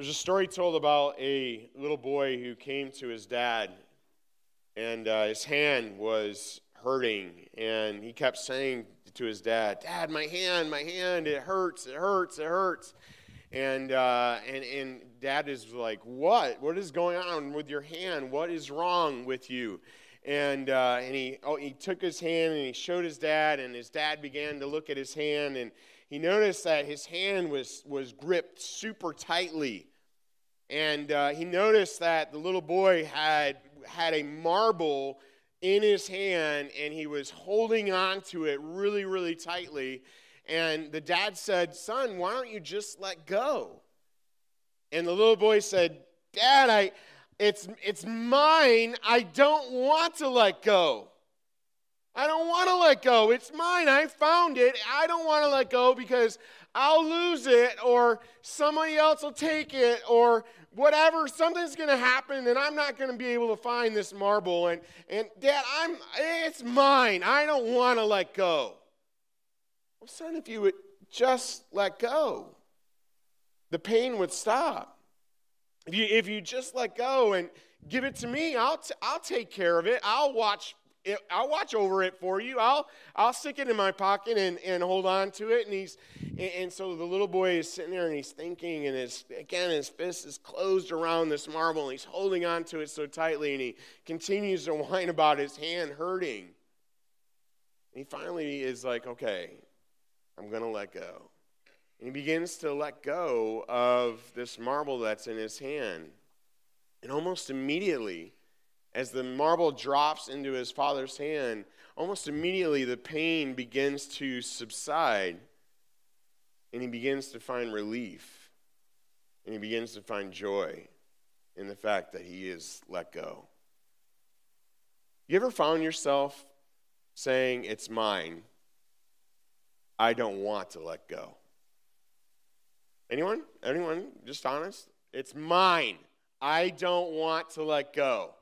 There's a story told about a little boy who came to his dad, and uh, his hand was hurting, and he kept saying to his dad, "Dad, my hand, my hand, it hurts, it hurts, it hurts." And uh, and and dad is like, "What? What is going on with your hand? What is wrong with you?" And uh, and he oh, he took his hand and he showed his dad, and his dad began to look at his hand, and he noticed that his hand was was gripped super tightly and uh, he noticed that the little boy had had a marble in his hand and he was holding on to it really really tightly. And the dad said son why don't you just let go? And the little boy said dad i it's it's mine. I don't want to let go. I don't want to let go. It's mine. I found it. I don't want to let go because i'll lose it or somebody else will take it or whatever, something's going to happen and I'm not going to be able to find this marble. And, and Dad, I'm, it's mine. I don't want to let go. Well, son, if you would just let go, the pain would stop. If you, if you just let go and give it to me, I'll, t- I'll take care of it. I'll watch it, I'll watch over it for you. I'll, I'll stick it in my pocket and, and hold on to it. And he's, and, and so the little boy is sitting there and he's thinking, and his, again, his fist is closed around this marble and he's holding on to it so tightly. And he continues to whine about his hand hurting. And he finally is like, okay, I'm going to let go. And he begins to let go of this marble that's in his hand. And almost immediately, as the marble drops into his father's hand, almost immediately the pain begins to subside and he begins to find relief and he begins to find joy in the fact that he is let go. You ever found yourself saying, It's mine? I don't want to let go. Anyone? Anyone? Just honest? It's mine. I don't want to let go.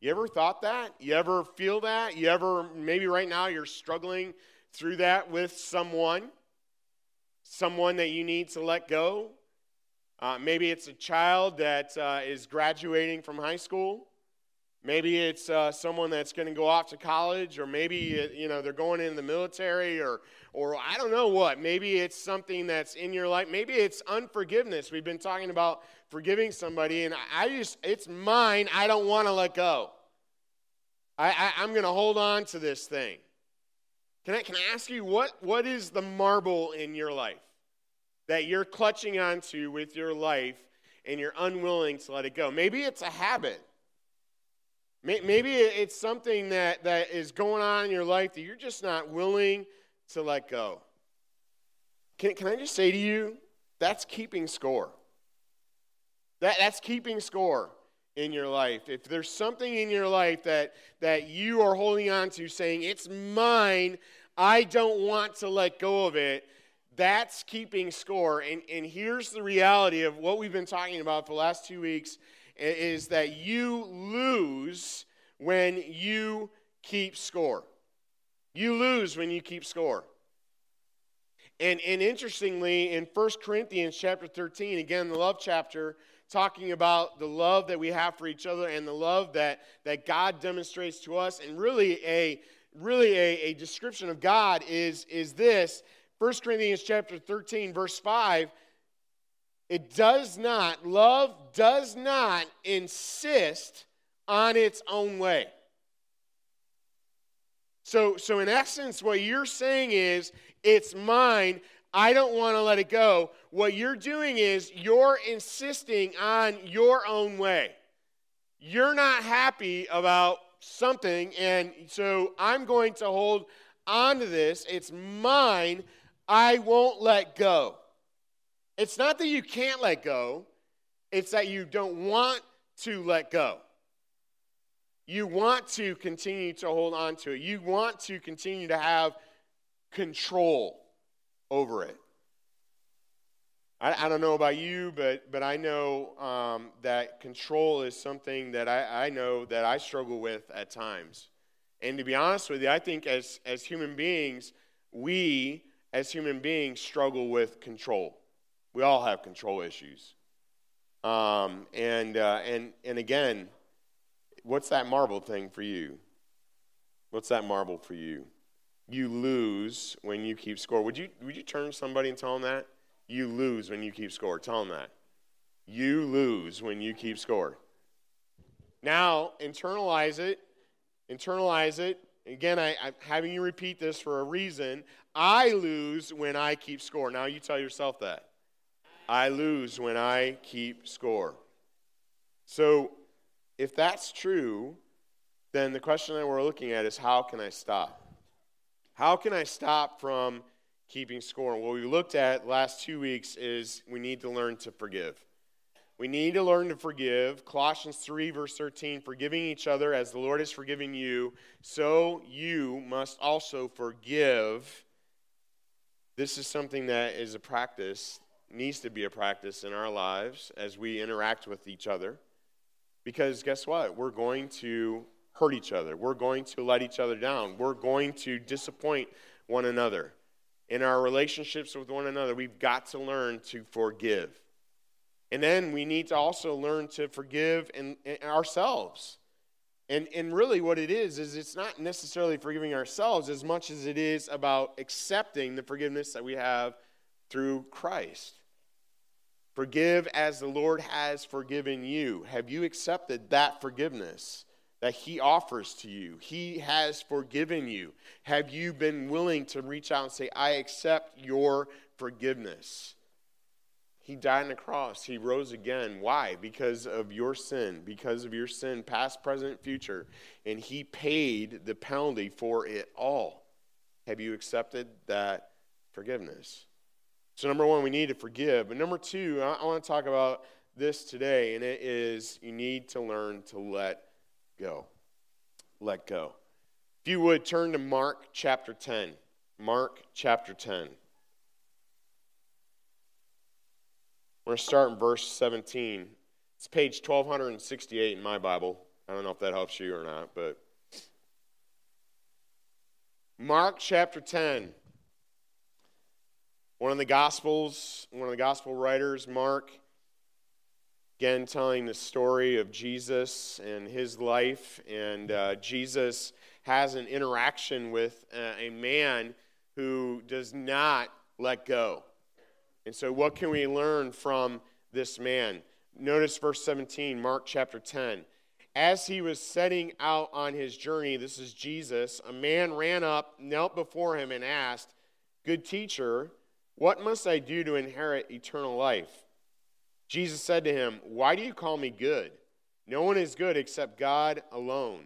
You ever thought that? You ever feel that? You ever, maybe right now you're struggling through that with someone, someone that you need to let go? Uh, maybe it's a child that uh, is graduating from high school. Maybe it's uh, someone that's going to go off to college, or maybe uh, you know they're going in the military, or or I don't know what. Maybe it's something that's in your life. Maybe it's unforgiveness. We've been talking about forgiving somebody, and I just, it's mine. I don't want to let go. I, I, am going to hold on to this thing. Can I, can I ask you, what, what is the marble in your life that you're clutching onto with your life and you're unwilling to let it go? Maybe it's a habit. Maybe it's something that, that is going on in your life that you're just not willing to let go. Can, can I just say to you, that's keeping score. That, that's keeping score in your life. If there's something in your life that, that you are holding on to, saying, It's mine, I don't want to let go of it, that's keeping score. And, and here's the reality of what we've been talking about for the last two weeks is that you lose when you keep score. You lose when you keep score. And, and interestingly, in 1 Corinthians chapter 13, again, the love chapter, talking about the love that we have for each other and the love that, that God demonstrates to us. And really, a really a, a description of God is, is this 1 Corinthians chapter 13, verse 5. It does not, love does not insist on its own way. So, so in essence, what you're saying is, it's mine. I don't want to let it go. What you're doing is you're insisting on your own way. You're not happy about something, and so I'm going to hold on to this. It's mine. I won't let go. It's not that you can't let go, it's that you don't want to let go. You want to continue to hold on to it. You want to continue to have control over it. I, I don't know about you, but, but I know um, that control is something that I, I know that I struggle with at times. And to be honest with you, I think as, as human beings, we as human beings struggle with control. We all have control issues. Um, and, uh, and, and again, what's that marble thing for you? What's that marble for you? You lose when you keep score. Would you, would you turn to somebody and tell them that? You lose when you keep score. Tell them that. You lose when you keep score. Now, internalize it. Internalize it. Again, I, am having you repeat this for a reason. I lose when I keep score. Now, you tell yourself that. I lose when I keep score. So, if that's true, then the question that we're looking at is how can I stop? How can I stop from keeping score? what we looked at last two weeks is we need to learn to forgive. We need to learn to forgive. Colossians 3, verse 13 forgiving each other as the Lord has forgiven you, so you must also forgive. This is something that is a practice, needs to be a practice in our lives as we interact with each other. Because guess what? We're going to hurt each other. We're going to let each other down. We're going to disappoint one another. In our relationships with one another, we've got to learn to forgive. And then we need to also learn to forgive in, ourselves. And, and really, what it is, is it's not necessarily forgiving ourselves as much as it is about accepting the forgiveness that we have through Christ. Forgive as the Lord has forgiven you. Have you accepted that forgiveness that He offers to you? He has forgiven you. Have you been willing to reach out and say, I accept your forgiveness? He died on the cross. He rose again. Why? Because of your sin, because of your sin, past, present, future. And He paid the penalty for it all. Have you accepted that forgiveness? So, number one, we need to forgive. But number two, I, want to talk about this today, and it is you need to learn to let go. Let go. If you would turn to Mark chapter 10. Mark chapter 10. We're going to start in verse 17. It's page 1268 in my Bible. I don't know if that helps you or not, but. Mark chapter 10. One of the Gospels, one of the Gospel writers, Mark, again telling the story of Jesus and his life. And uh, Jesus has an interaction with uh, a man who does not let go. And so, what can we learn from this man? Notice verse 17, Mark chapter 10. As he was setting out on his journey, this is Jesus, a man ran up, knelt before him, and asked, Good teacher, what must I do to inherit eternal life? Jesus said to him, Why do you call me good? No one is good except God alone.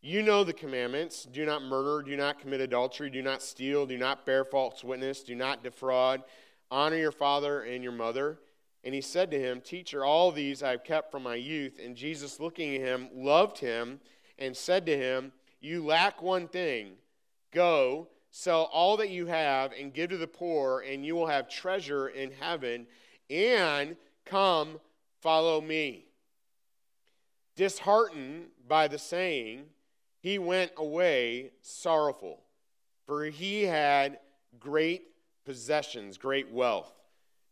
You know the commandments do not murder, do not commit adultery, do not steal, do not bear false witness, do not defraud Honor your father and your mother. And he said to him, Teacher, all these I have kept from my youth. And Jesus, looking at him, loved him and said to him, You lack one thing. Go, sell all that you have and give to the poor, and you will have treasure in heaven. And come, follow me. Disheartened by the saying, he went away sorrowful, for he had great possessions, great wealth.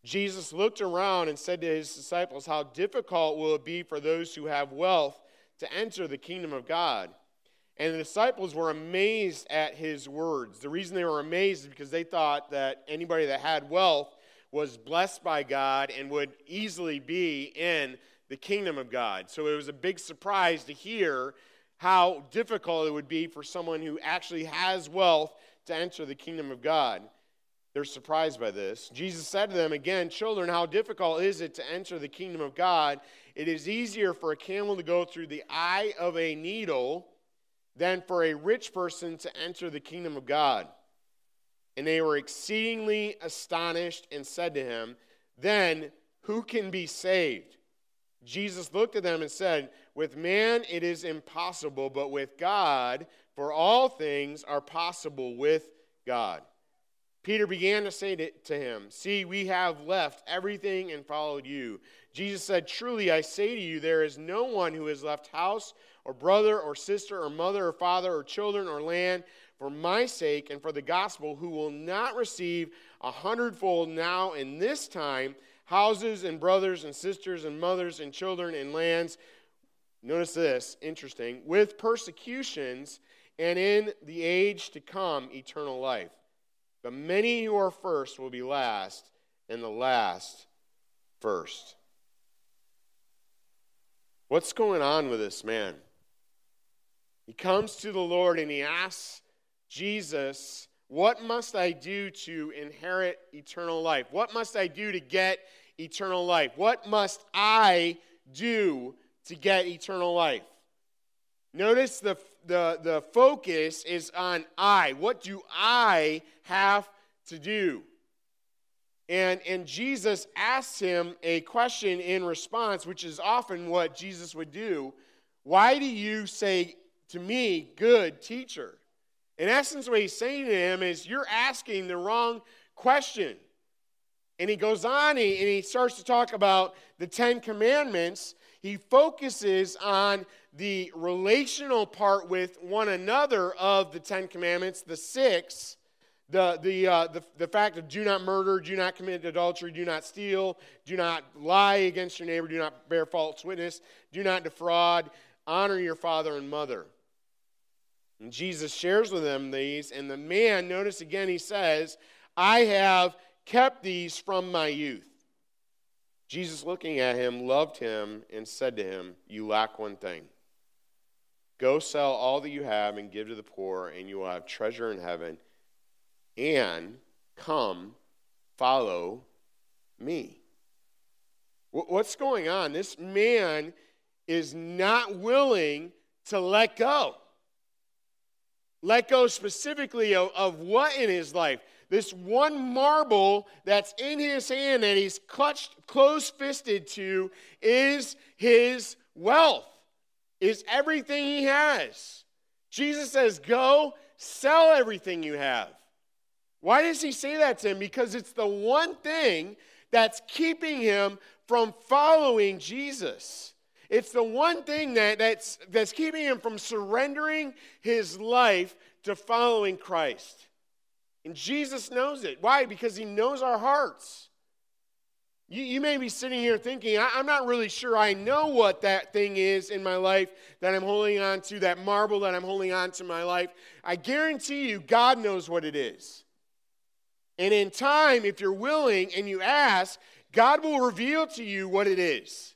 Jesus looked around and said to his disciples, How difficult will it be for those who have wealth to enter the kingdom of God? And the disciples were amazed at his words. The reason they were amazed is because they thought that anybody that had wealth was blessed by God and would easily be in the kingdom of God. So it was a big surprise to hear how difficult it would be for someone who actually has wealth to enter the kingdom of God. They're surprised by this. Jesus said to them, Again, children, how difficult is it to enter the kingdom of God? It is easier for a camel to go through the eye of a needle than for a rich person to enter the kingdom of God. And they were exceedingly astonished and said to him, Then who can be saved? Jesus looked at them and said, With man it is impossible, but with God, for all things are possible with God. Peter began to say to him, See, we have left everything and followed you. Jesus said, Truly I say to you, there is no one who has left house or brother or sister or mother or father or children or land for my sake and for the gospel who will not receive a hundredfold now in this time houses and brothers and sisters and mothers and children and lands. Notice this, interesting, with persecutions and in the age to come, eternal life. But many who are first will be last, and the last first. What's going on with this man? He comes to the Lord and he asks Jesus, What must I do to inherit eternal life? What must I do to get eternal life? What must I do to get eternal life? Notice the, the, the focus is on I. What do I have to do? And, and Jesus asks him a question in response, which is often what Jesus would do. Why do you say to me, good teacher? In essence, what he's saying to him is, You're asking the wrong question. And he goes on and he starts to talk about the Ten Commandments. He focuses on the relational part with one another of the Ten Commandments, the six the, the, uh, the, the fact of do not murder, do not commit adultery, do not steal, do not lie against your neighbor, do not bear false witness, do not defraud, honor your father and mother. And Jesus shares with them these, and the man, notice again, he says, I have kept these from my youth. Jesus, looking at him, loved him and said to him, You lack one thing. Go sell all that you have and give to the poor, and you will have treasure in heaven and come follow me. What's going on? This man is not willing to let go. Let go specifically of, of what in his life? This one marble that's in his hand that he's clutched, close fisted to is his wealth, is everything he has. Jesus says, Go sell everything you have why does he say that to him? Because it's the one thing that's keeping him from following Jesus. It's the one thing that, that's, that's keeping him from surrendering his life to following Christ. And Jesus knows it. Why? Because he knows our hearts. You, you may be sitting here thinking, I, I'm not really sure I know what that thing is in my life that I'm holding on to, that marble that I'm holding on to my life. I guarantee you, God knows what it is. And in time, if you're willing and you ask, God will reveal to you what it is.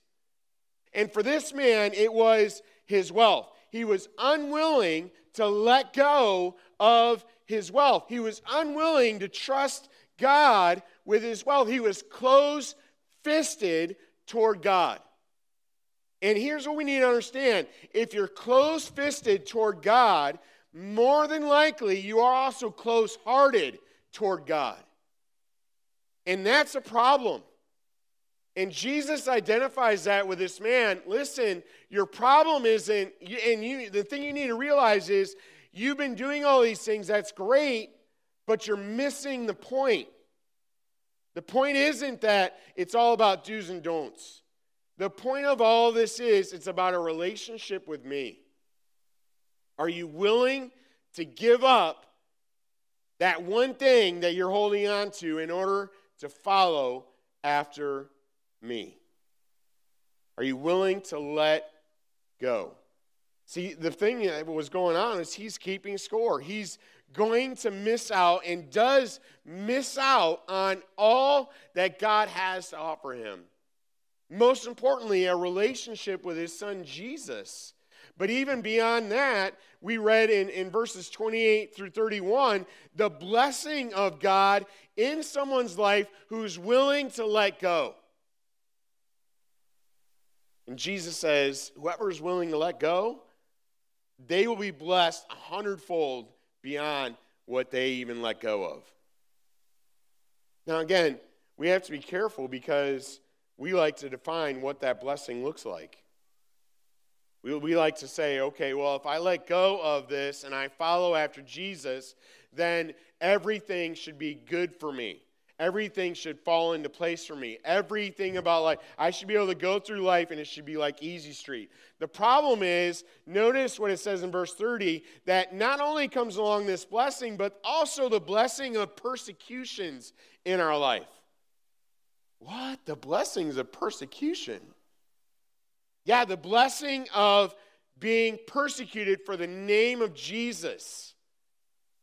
And for this man, it was his wealth. He was unwilling to let go of his wealth. He was unwilling to trust God with his wealth. He was close fisted toward God. And here's what we need to understand if you're close fisted toward God, more than likely you are also close hearted toward God. And that's a problem. And Jesus identifies that with this man. Listen, your problem isn't, and you, the thing you need to realize is you've been doing all these things, that's great, but you're missing the point. The point isn't that it's all about do's and don'ts. The point of all this is it's about a relationship with me. Are you willing to give up that one thing that you're holding on to in order to follow after me? Are you willing to let go? See, the thing that was going on is he's keeping score. He's going to miss out and does miss out on all that God has to offer him. Most importantly, a relationship with his son Jesus. But even beyond that, we read in, in verses 28 through 31 the blessing of God in someone's life who's willing to let go. And Jesus says, whoever is willing to let go, they will be blessed a hundredfold beyond what they even let go of. Now, again, we have to be careful because we like to define what that blessing looks like. We, we like to say, okay, well, if I let go of this and I follow after Jesus, then everything should be good for me. Everything should fall into place for me. Everything about life. I should be able to go through life and it should be like easy street. The problem is, notice what it says in verse 30 that not only comes along this blessing, but also the blessing of persecutions in our life. What? The blessings of persecution. Yeah, the blessing of being persecuted for the name of Jesus.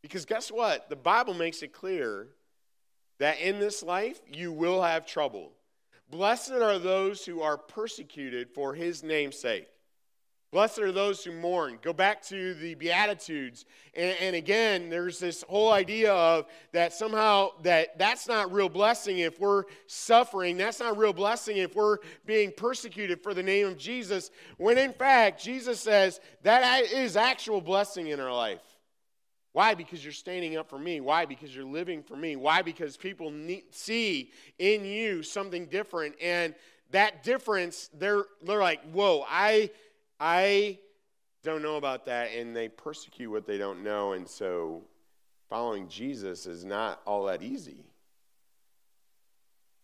Because guess what? The Bible makes it clear that in this life you will have trouble. Blessed are those who are persecuted for his name's sake. Blessed are those who mourn. Go back to the Beatitudes. And, and, again, there's this whole idea of that somehow that that's not real blessing if we're suffering. That's not real blessing if we're being persecuted for the name of Jesus. When in fact, Jesus says that is actual blessing in our life. Why? Because you're standing up for me. Why? Because you're living for me. Why? Because people need, see in you something different. And that difference, they're, they're like, whoa, I I don't know about that, and they persecute what they don't know, and so following Jesus is not all that easy.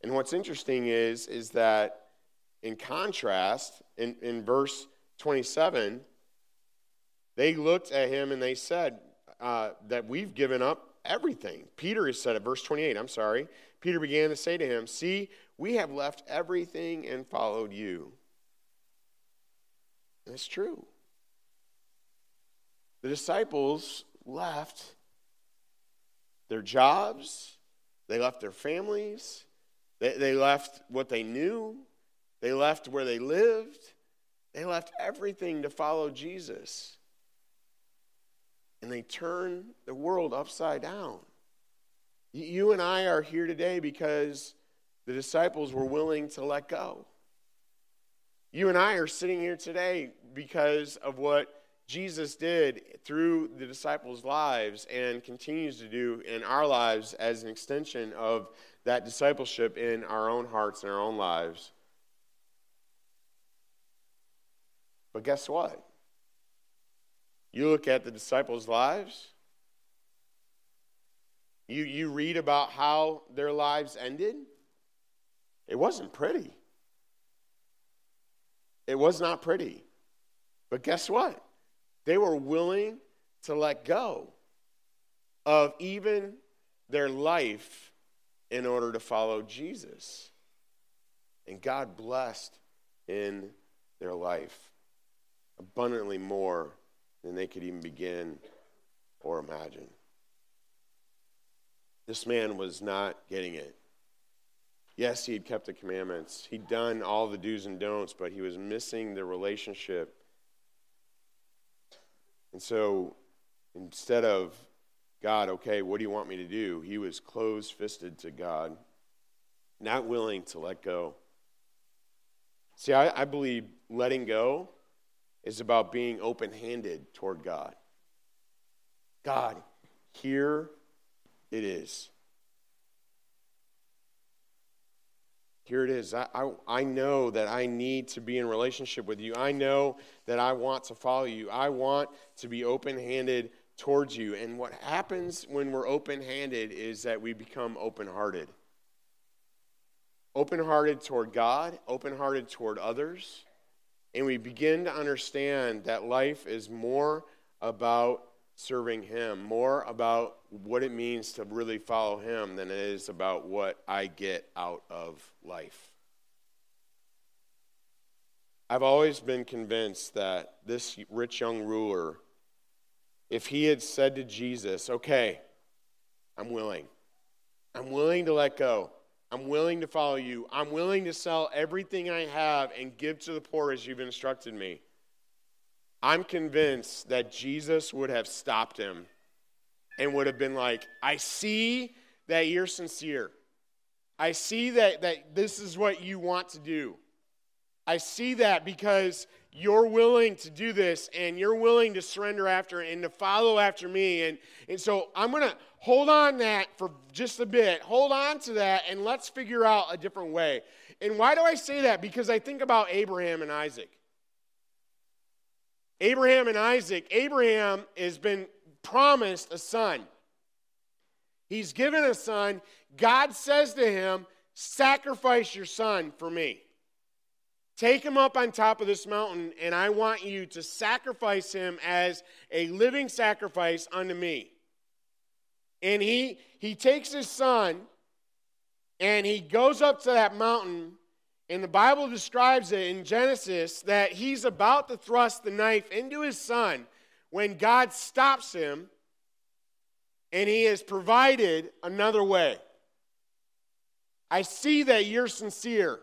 And what's interesting is, is that in contrast, in, in verse 27, they looked at him and they said uh, that we've given up everything. Peter has said it, verse 28, I'm sorry. Peter began to say to him, See, we have left everything and followed you. That's true. The disciples left their jobs, they left their families, they, they left what they knew, they left where they lived, they left everything to follow Jesus. And they turn the world upside down. You and I are here today because the disciples were willing to let go. You and I are sitting here today because of what Jesus did through the disciples' lives and continues to do in our lives as an extension of that discipleship in our own hearts and our own lives. But guess what? You look at the disciples' lives, you, you read about how their lives ended. It wasn't pretty. It was not pretty. But guess what? They were willing to let go of even their life in order to follow Jesus. And God blessed in their life abundantly more than they could even begin or imagine. This man was not getting it. Yes, he had kept the commandments. He'd done all the do's and don'ts, but he was missing the relationship. And so instead of God, okay, what do you want me to do? He was closed fisted to God, not willing to let go. See, I, I believe letting go is about being open handed toward God. God, here it is. Here it is. I, I, I, know that I need to be in relationship with you. I know that I want to follow you. I want to be open handed towards you. And what happens when we're open handed is that we become open hearted. Open hearted toward God, open hearted toward others. And we begin to understand that life is more about serving Him, more about what it means to really follow Him than it is about what I get out of life. I've always been convinced that this rich young ruler, if he had said to Jesus, Okay, I'm willing, I'm willing to let go. I'm willing to follow you. I'm willing to sell everything I have and give to the poor as you've instructed me. I'm convinced that Jesus would have stopped him and would have been like, I see that you're sincere. I see that, that this is what you want to do. I see that because you're willing to do this and you're willing to surrender after and to follow after me. And, and so I'm going to hold on that for just a bit. Hold on to that and let's figure out a different way. And why do I say that? Because I think about Abraham and Isaac. Abraham and Isaac, Abraham has been promised a son. He's given a son. God says to him, Sacrifice your son for me. Take him up on top of this mountain, and I want you to sacrifice him as a living sacrifice unto me. And he, he takes his son And he goes up to that mountain, and the Bible describes it in Genesis that he's about to thrust the knife into his son when God stops him and he has provided another way. I see that you're sincere.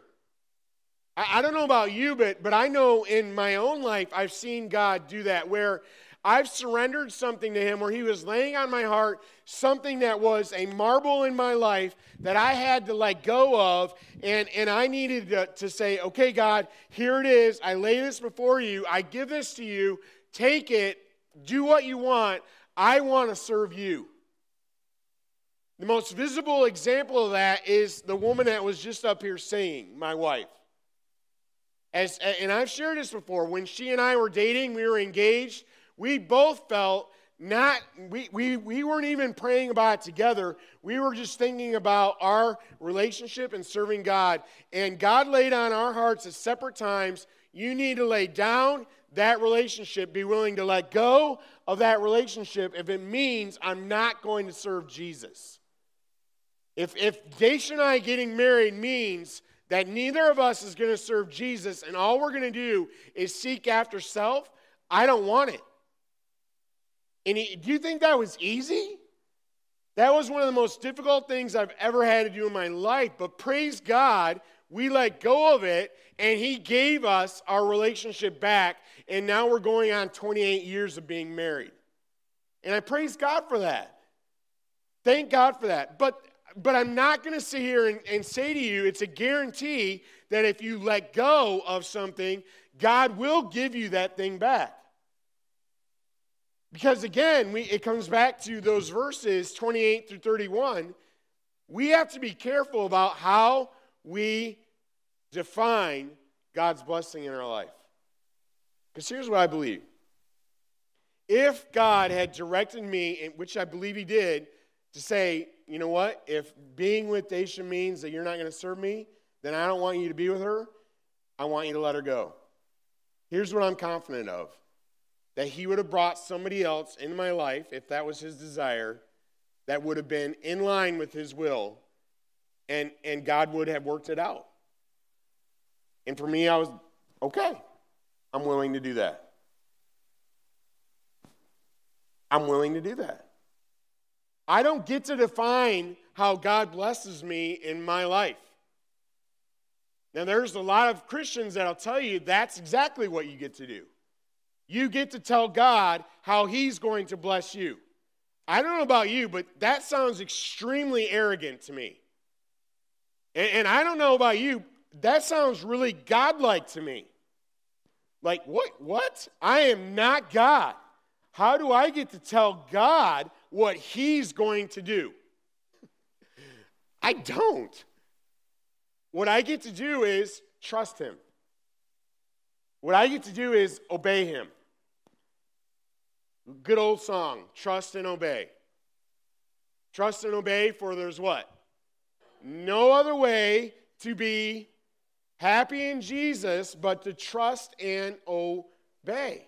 I, I, don't know about you, but, but I know in my own life I've seen God do that where I've surrendered something to Him where He was laying on my heart something that was a marble in my life that I had to let go of. And, and I needed to, to say, okay, God, here it is. I lay this before you. I give this to you. Take it. Do what you want. I want to serve you. The most visible example of that is the woman that was just up here saying, my wife. As, and I've shared this before. When she and I were dating, we were engaged, we both felt not, we, we, we weren't even praying about it together. We were just thinking about our relationship and serving God. And God laid on our hearts at separate times you need to lay down that relationship, be willing to let go of that relationship if it means I'm not going to serve Jesus. If, if Daisha and I getting married means that neither of us is going to serve Jesus and all we're going to do is seek after self, I don't want it. And he, do you think that was easy? That was one of the most difficult things I've ever had to do in my life. But praise God, we let go of it and He gave us our relationship back. And now we're going on 28 years of being married. And I praise God for that. Thank God for that. But but I'm not going to sit here and, and say to you, it's a guarantee that if you let go of something, God will give you that thing back. Because again, we, it comes back to those verses 28 through 31. We have to be careful about how we define God's blessing in our life. Because here's what I believe if God had directed me, which I believe He did, to say, you know what? If being with Daisha means that you're not going to serve me, then I don't want you to be with her. I want you to let her go. Here's what I'm confident of that he would have brought somebody else in my life, if that was his desire, that would have been in line with his will, and, and God would have worked it out. And for me, I was, okay, I'm willing to do that. I'm willing to do that. I don't get to define how God blesses me in my life. Now, there's a lot of Christians that'll tell you that's exactly what you get to do. You get to tell God how He's going to bless you. I don't know about you, but that sounds extremely arrogant to me. And, and I don't know about you, that sounds really godlike to me. Like, what? What? I am not God. How do I get to tell God what he's going to do. I don't. What I get to do is trust him. What I get to do is obey him. Good old song, trust and obey. Trust and obey, for there's what? No other way to be happy in Jesus but to trust and obey.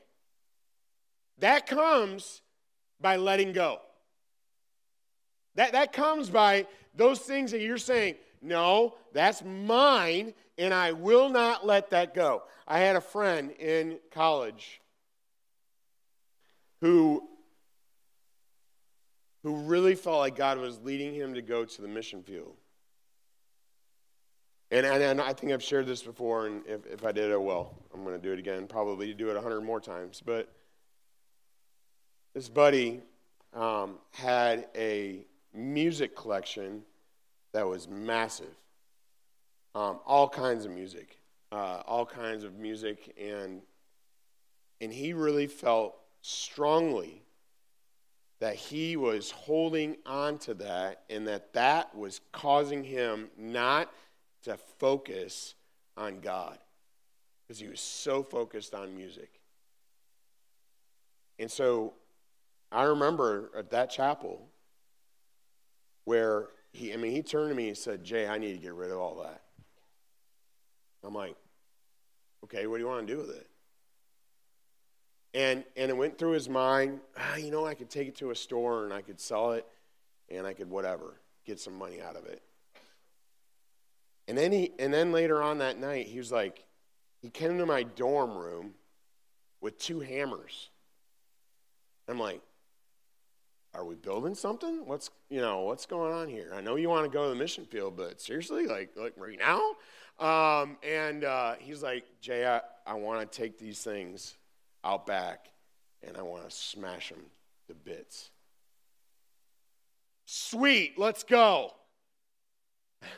That comes by letting go. That, that comes by those things that you're saying, no, that's mine, and I will not let that go. I had a friend in college who, who really felt like God was leading him to go to the mission field. And, and, I think I've shared this before, and if, if I did, I will. I'm going to do it again, probably do it 100 more times. But this buddy um, had a music collection that was massive. Um, all kinds of music, uh, all kinds of music, and and he really felt strongly that he was holding on to that, and that that was causing him not to focus on God because he was so focused on music. And so I remember at that chapel, where he, I mean, he turned to me and said, Jay, I need to get rid of all that. I'm like, okay, what do you want to do with it? And, and it went through his mind, ah, you know, I could take it to a store and I could sell it and I could whatever, get some money out of it. And then he and then later on that night, he was like, he came to my dorm room with two hammers. I'm like, are we building something? What's you know what's going on here? I know you want to go to the mission field, but seriously, like like right now? Um, and uh, he's like, Jay, I, I want to take these things out back, and I want to smash them to bits. Sweet, let's go.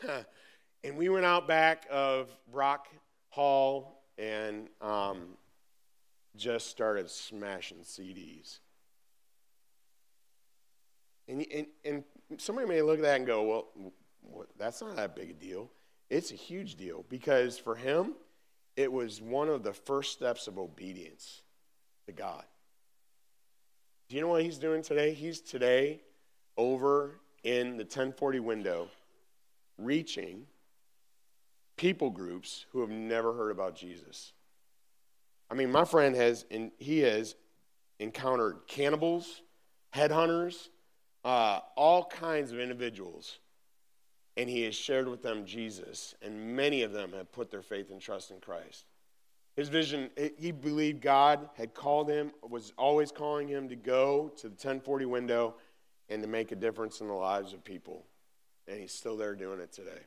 and we went out back of Rock Hall and um, just started smashing CDs. And, and, and somebody may look at that and go, well, that's not that big a deal. It's a huge deal because for him, it was one of the first steps of obedience to God. Do you know what he's doing today? He's today over in the 1040 window reaching people groups who have never heard about Jesus. I mean, my friend has, and he has encountered cannibals, headhunters, uh, all kinds of individuals, and he has shared with them Jesus, and many of them have put their faith and trust in Christ. His vision, he believed God had called him, was always calling him to go to the 1040 window and to make a difference in the lives of people. And he's still there doing it today.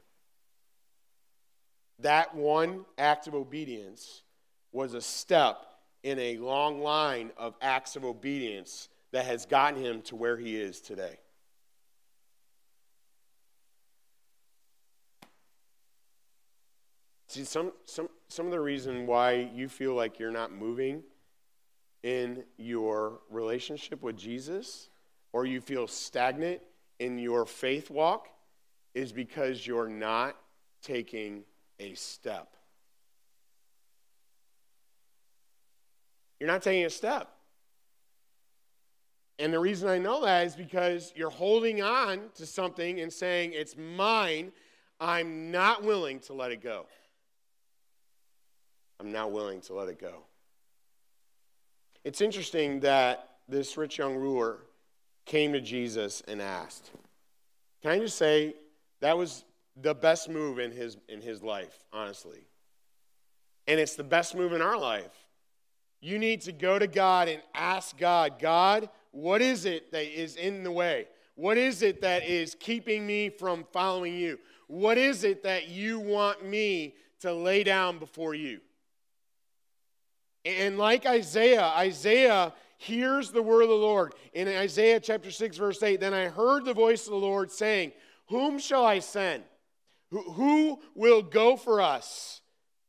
That one act of obedience was a step in a long line of acts of obedience that has gotten him to where he is today. See, some, some, some of the reason why you feel like you're not moving in your relationship with Jesus or you feel stagnant in your faith walk is because you're not taking a step. You're not taking a step. And the reason I know that is because you're holding on to something and saying, It's mine. I'm not willing to let it go. I'm not willing to let it go. It's interesting that this rich young ruler came to Jesus and asked. Can I just say that was the best move in his, in his life, honestly. And it's the best move in our life. You need to go to God and ask God, God, what is it that is in the way? What is it that is keeping me from following you? What is it that you want me to lay down before you? And like Isaiah, Isaiah hears the word of the Lord. In Isaiah chapter 6, verse 8, then I heard the voice of the Lord saying, Whom shall I send? Who will go for us?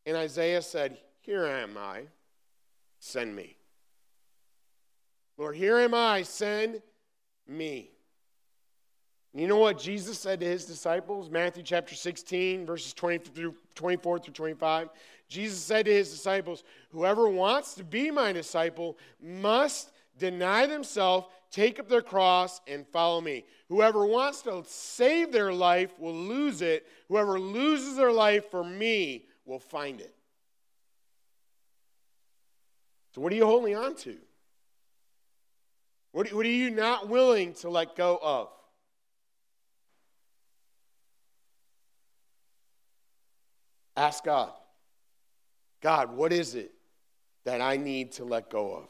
And Isaiah said, Here am I, send me. Lord, here am I, send me. You know what Jesus said to his disciples? Matthew chapter 16, verses 20 through 24 through 25. Jesus said to his disciples, Whoever wants to be my disciple must deny themselves, take up their cross, and follow me. Whoever wants to save their life will lose it. Whoever loses their life for me will find it. So, what are you holding on to? What, are you not willing to let go of? Ask God. God, what is it that I need to let go of?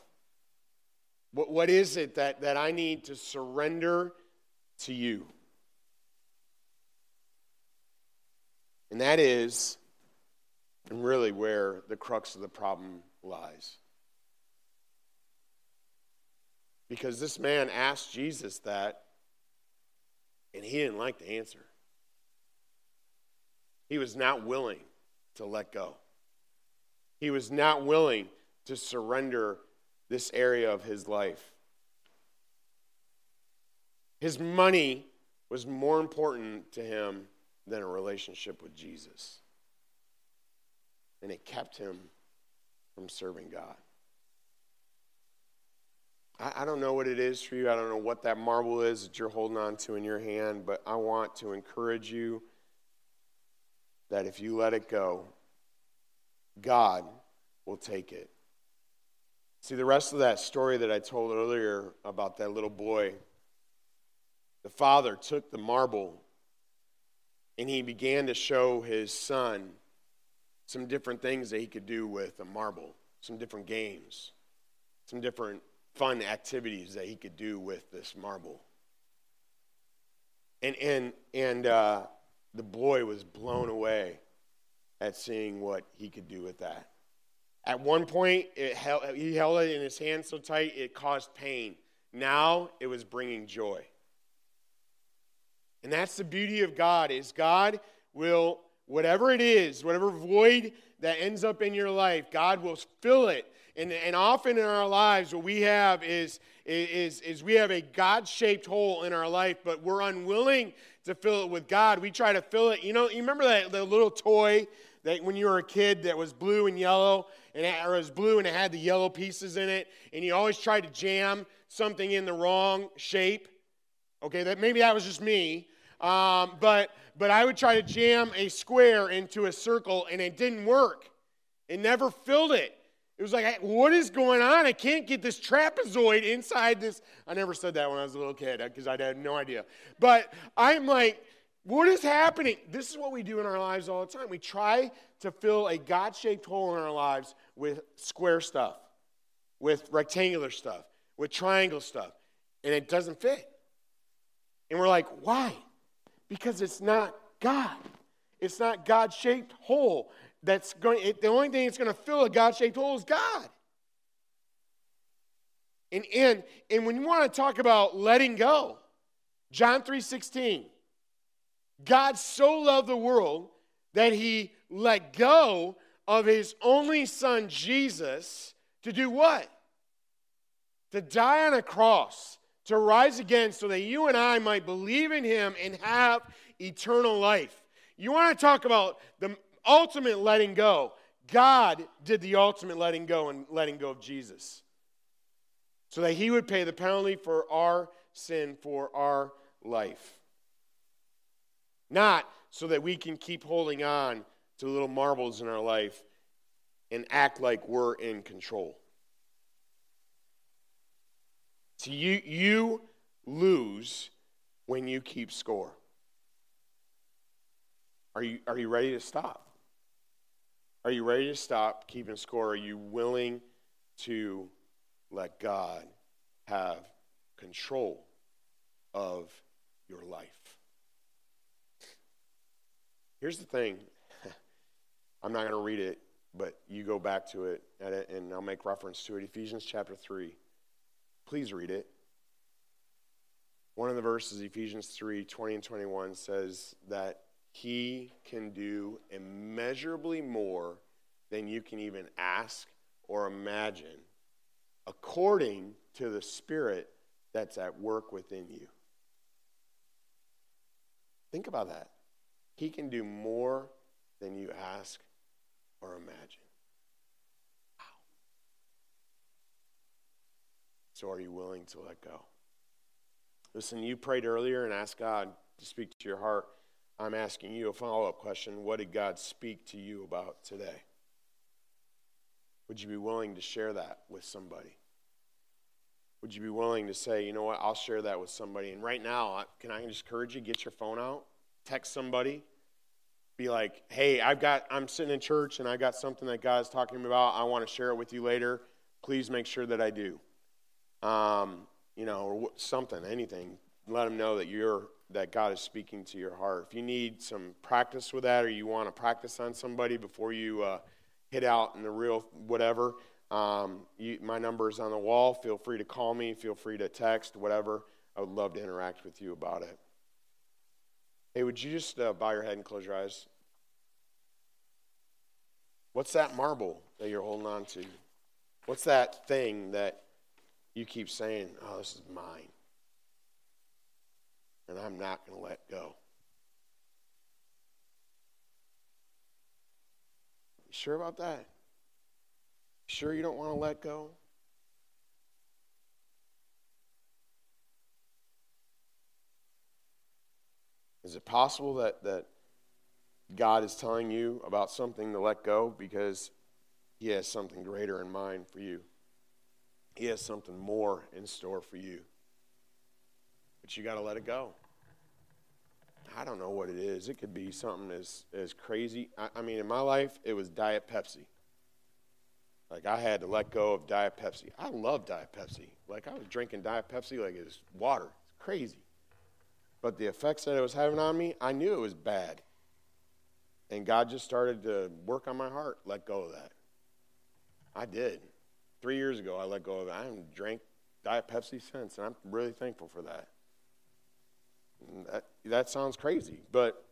What, what is it that, that I need to surrender to you? And that is and really where the crux of the problem lies. Because this man asked Jesus that, and he didn't like the answer. He was not willing to let go. He was not willing to surrender this area of his life. His money was more important to him than a relationship with Jesus. And it kept him from serving God. I, I don't know what it is for you. I don't know what that marble is that you're holding on to in your hand, but I want to encourage you that if you let it go, God will take it. See, the rest of that story that I told earlier about that little boy, the father took the marble And he began to show his son some different things that he could do with a marble, some different games, some different fun activities that he could do with this marble. And, and, and uh, the boy was blown away at seeing what he could do with that. At one point, held, he held it in his hand so tight it caused pain. Now it was bringing joy. And that's the beauty of God is God will whatever it is, whatever void that ends up in your life, God will fill it. And, and often in our lives, what we have is, is, is we have a God shaped hole in our life, but we're unwilling to fill it with God. We try to fill it. You know, you remember that the little toy that when you were a kid that was blue and yellow, and it, or it was blue and it had the yellow pieces in it, and you always tried to jam something in the wrong shape? Okay, that maybe that was just me. Um, but, but I would try to jam a square into a circle and it didn't work. It never filled it. It was like, what is going on? I can't get this trapezoid inside this. I never said that when I was a little kid uh, because I had no idea. But I'm like, what is happening? This is what we do in our lives all the time. We try to fill a God shaped hole in our lives with square stuff, with rectangular stuff, with triangle stuff, and it doesn't fit. And we're like, why? Because it's not God. It's not God shaped hole. That's going, it, the only thing that's going to fill a God shaped hole is God. And, and, and when you want to talk about letting go, John 3 16, God so loved the world that he let go of his only son, Jesus, to do what? To die on a cross to rise again so that you and I might believe in him and have eternal life. You want to talk about the ultimate letting go? God did the ultimate letting go and letting go of Jesus so that he would pay the penalty for our sin, for our life. Not so that we can keep holding on to little marbles in our life and act like we're in control. So you, you lose when you keep score. Are you, are you ready to stop? Are you ready to stop keeping score? Are you willing to let God have control of your life? Here's the thing I'm not going to read it, but you go back to it, and I'll make reference to it. Ephesians chapter 3. Please read it. One of the verses, Ephesians 3 20 and 21, says that he can do immeasurably more than you can even ask or imagine, according to the Spirit that's at work within you. Think about that. He can do more than you ask or imagine. Wow. So are you willing to let go? Listen, you prayed earlier and asked God to speak to your heart. I'm asking you a follow up question. What did God speak to you about today? Would you be willing to share that with somebody? Would you be willing to say, you know what, I'll share that with somebody? And right now, can I just encourage you, get your phone out, text somebody, be like, hey, I've got, I'm sitting in church and I got something that God's talking about. I want to share it with you later. Please make sure that I do um, you know, or something, anything. Let them know that you're that God is speaking to your heart. If you need some practice with that, or you want to practice on somebody before you uh, hit out in the real whatever, um, you, my number is on the wall. Feel free to call me. Feel free to text, whatever. I would love to interact with you about it. Hey, would you just uh, bow your head and close your eyes? What's that marble that you're holding on to? What's that thing that you keep saying, oh, this is mine. And I'm not going to let go. You sure about that? You sure you don't want to let go? Is it possible that, that God is telling you about something to let go because He has something greater in mind for you? He has something more in store for you. But you got to let it go. I don't know what it is. It could be something as, as crazy. I, I mean, in my life, it was Diet Pepsi. Like, I had to let go of Diet Pepsi. I love Diet Pepsi. Like, I was drinking Diet Pepsi like it was water. It's crazy. But the effects that it was having on me, I knew it was bad. And God just started to work on my heart, let go of that. I did. Three years ago, I let go of it. I haven't drank Diet Pepsi since, and I'm really thankful for that. That, that sounds crazy, but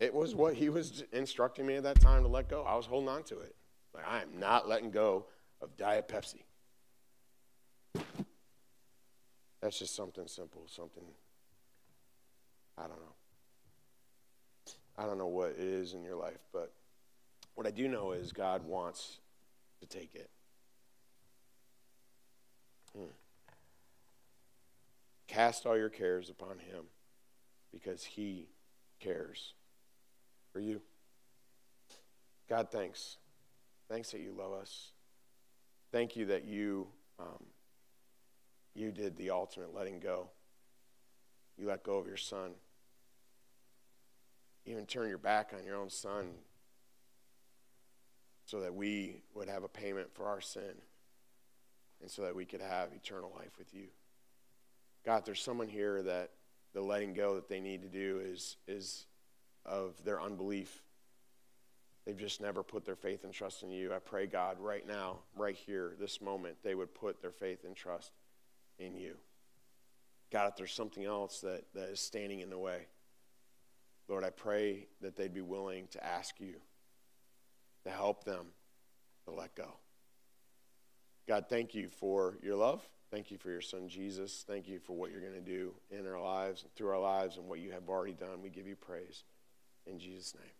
it was what he was instructing me at that time to let go. I was holding on to it. Like, I am not letting go of Diet Pepsi. That's just something simple, something, I don't know. I don't know what it is in your life, but what I do know is God wants to take it. Hmm. Cast all your cares upon him because he cares for you. God, thanks. Thanks that you love us. Thank you that you um, you did the ultimate letting go. You let go of your son. You even turn your back on your own son so that we would have a payment for our sin and so that we could have eternal life with you. God, there's someone here that the letting go that they need to do is, is of their unbelief. They've just never put their faith and trust in you. I pray, God, right now, right here, this moment, they would put their faith and trust in you. God, if there's something else that, that is standing in the way, Lord, I pray that they'd be willing to ask you to help them to let go. God, thank you for your love. Thank you for your son, Jesus. Thank you for what you're going to do in our lives, through our lives, and what you have already done. We give you praise. In Jesus' name.